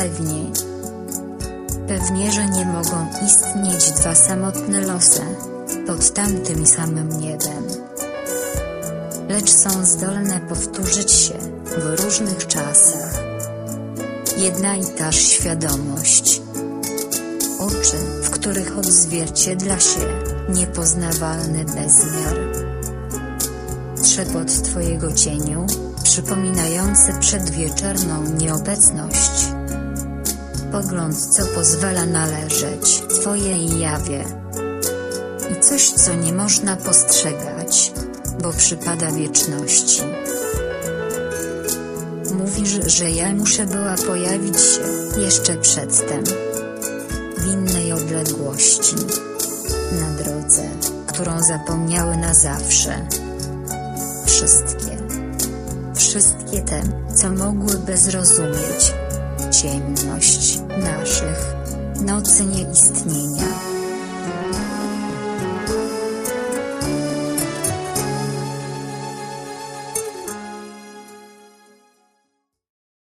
pewniej. Pewnie, że nie mogą istnieć dwa samotne losy pod tamtym samym niebem. Lecz są zdolne powtórzyć się w różnych czasach. Jedna i taż świadomość. Oczy, w których odzwierciedla się niepoznawalny bezmiar. Trzepot twojego cieniu, przypominający przedwieczorną nieobecność. Pogląd, co pozwala należeć twojej jawie. I coś, co nie można postrzegać, bo przypada wieczności. Mówisz, że ja muszę była pojawić się jeszcze przedtem. W innej odległości. Na drodze, którą zapomniały na zawsze. Wszystkie. Wszystkie te, co mogłyby zrozumieć ciemność naszych nocy nieistnienia.